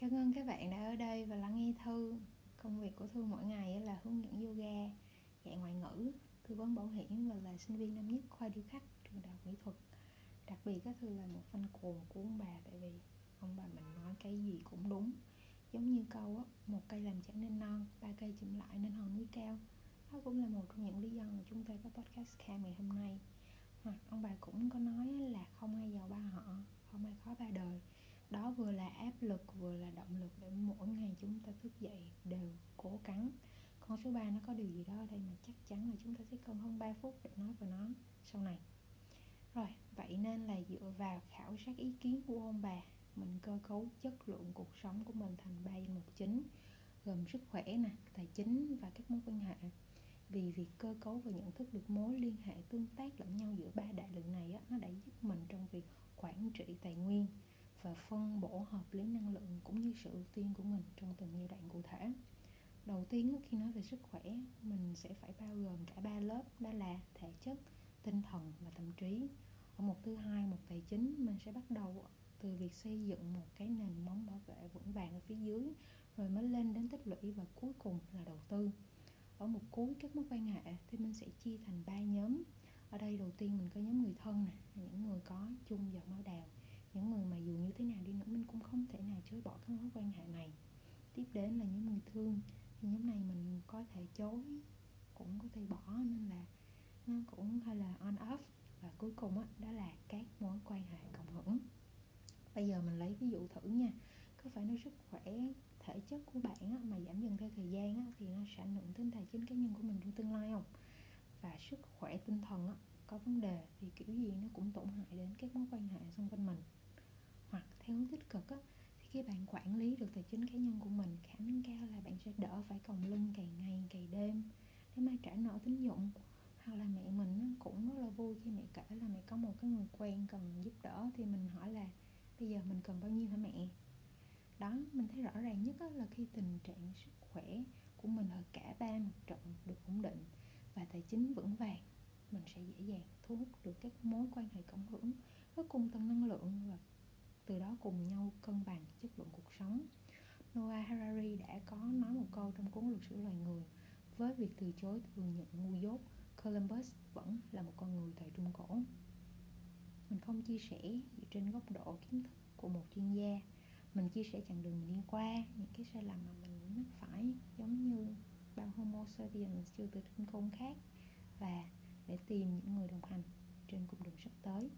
Cảm ơn các bạn đã ở đây và lắng nghe Thư. Công việc của Thư mỗi ngày là hướng dẫn yoga, dạy ngoại ngữ, tư vấn bảo hiểm và là sinh viên năm nhất khoa điêu khắc trường đại học mỹ thuật. Đặc biệt các Thư là một fan cuồng của ông bà tại vì ông bà mình nói cái gì cũng đúng. Giống như câu á, một cây làm chẳng nên non, ba cây chụm lại nên hòn núi cao. Đó cũng là một trong những lý do mà chúng ta có podcast cam ngày hôm nay. Hoặc ông bà cũng có nói là không ai giàu ba họ, không ai khó ba đời đó vừa là áp lực vừa là động lực để mỗi ngày chúng ta thức dậy đều cố gắng. Con số 3 nó có điều gì đó ở đây mà chắc chắn là chúng ta sẽ cần hơn 3 phút để nói về nó sau này. Rồi vậy nên là dựa vào khảo sát ý kiến của ông bà mình cơ cấu chất lượng cuộc sống của mình thành ba danh mục chính gồm sức khỏe nè tài chính và các mối quan hệ. Vì việc cơ cấu và nhận thức được mối liên hệ tương tác lẫn nhau giữa ba đại lượng này á, nó đã giúp mình trong việc quản trị tài nguyên và phân bổ hợp lý năng lượng cũng như sự ưu tiên của mình trong từng giai đoạn cụ thể. Đầu tiên khi nói về sức khỏe, mình sẽ phải bao gồm cả ba lớp, đó là thể chất, tinh thần và tâm trí. Ở mục thứ hai, mục tài chính, mình sẽ bắt đầu từ việc xây dựng một cái nền móng bảo vệ vững vàng ở phía dưới, rồi mới lên đến tích lũy và cuối cùng là đầu tư. Ở mục cuối các mối quan hệ thì mình sẽ chia thành ba nhóm. Ở đây đầu tiên mình có nhóm người thân nè những người có chung dòng máu đào những người mà dù như thế nào đi nữa mình cũng không thể nào chối bỏ các mối quan hệ này. Tiếp đến là những người thương. Thì nhóm này mình có thể chối cũng có thể bỏ nên là nó cũng hơi là on off. Và cuối cùng đó, đó là các mối quan hệ cộng hưởng. Bây giờ mình lấy ví dụ thử nha. Có phải nói sức khỏe thể chất của bạn á, mà giảm dần theo thời gian á, thì nó sẽ ảnh hưởng đến tài chính cá nhân của mình trong tương lai không? Và sức khỏe tinh thần á, có vấn đề thì kiểu gì nó cũng tổn hại đến các mối quan hệ xung quanh mình theo hướng tích cực á, thì khi bạn quản lý được tài chính cá nhân của mình khả năng cao là bạn sẽ đỡ phải còng lưng cày ngày cày đêm. Để mà trả nợ tín dụng hoặc là mẹ mình cũng rất là vui khi mẹ kể là mẹ có một cái người quen cần giúp đỡ thì mình hỏi là bây giờ mình cần bao nhiêu hả mẹ? Đó mình thấy rõ ràng nhất là khi tình trạng sức khỏe của mình ở cả ba mặt trận được ổn định và tài chính vững vàng mình sẽ dễ dàng thu hút được các mối quan hệ cộng hưởng với cùng tầng năng lượng và từ đó cùng nhau cân bằng chất lượng cuộc sống. Noah Harari đã có nói một câu trong cuốn luật sử loài người, với việc từ chối thừa nhận ngu dốt, Columbus vẫn là một con người thời Trung Cổ. Mình không chia sẻ dựa trên góc độ kiến thức của một chuyên gia. Mình chia sẻ chặng đường mình đi qua những cái sai lầm mà mình mắc phải, giống như bao homo sapiens chưa từ trên côn khác, và để tìm những người đồng hành trên cung đường sắp tới.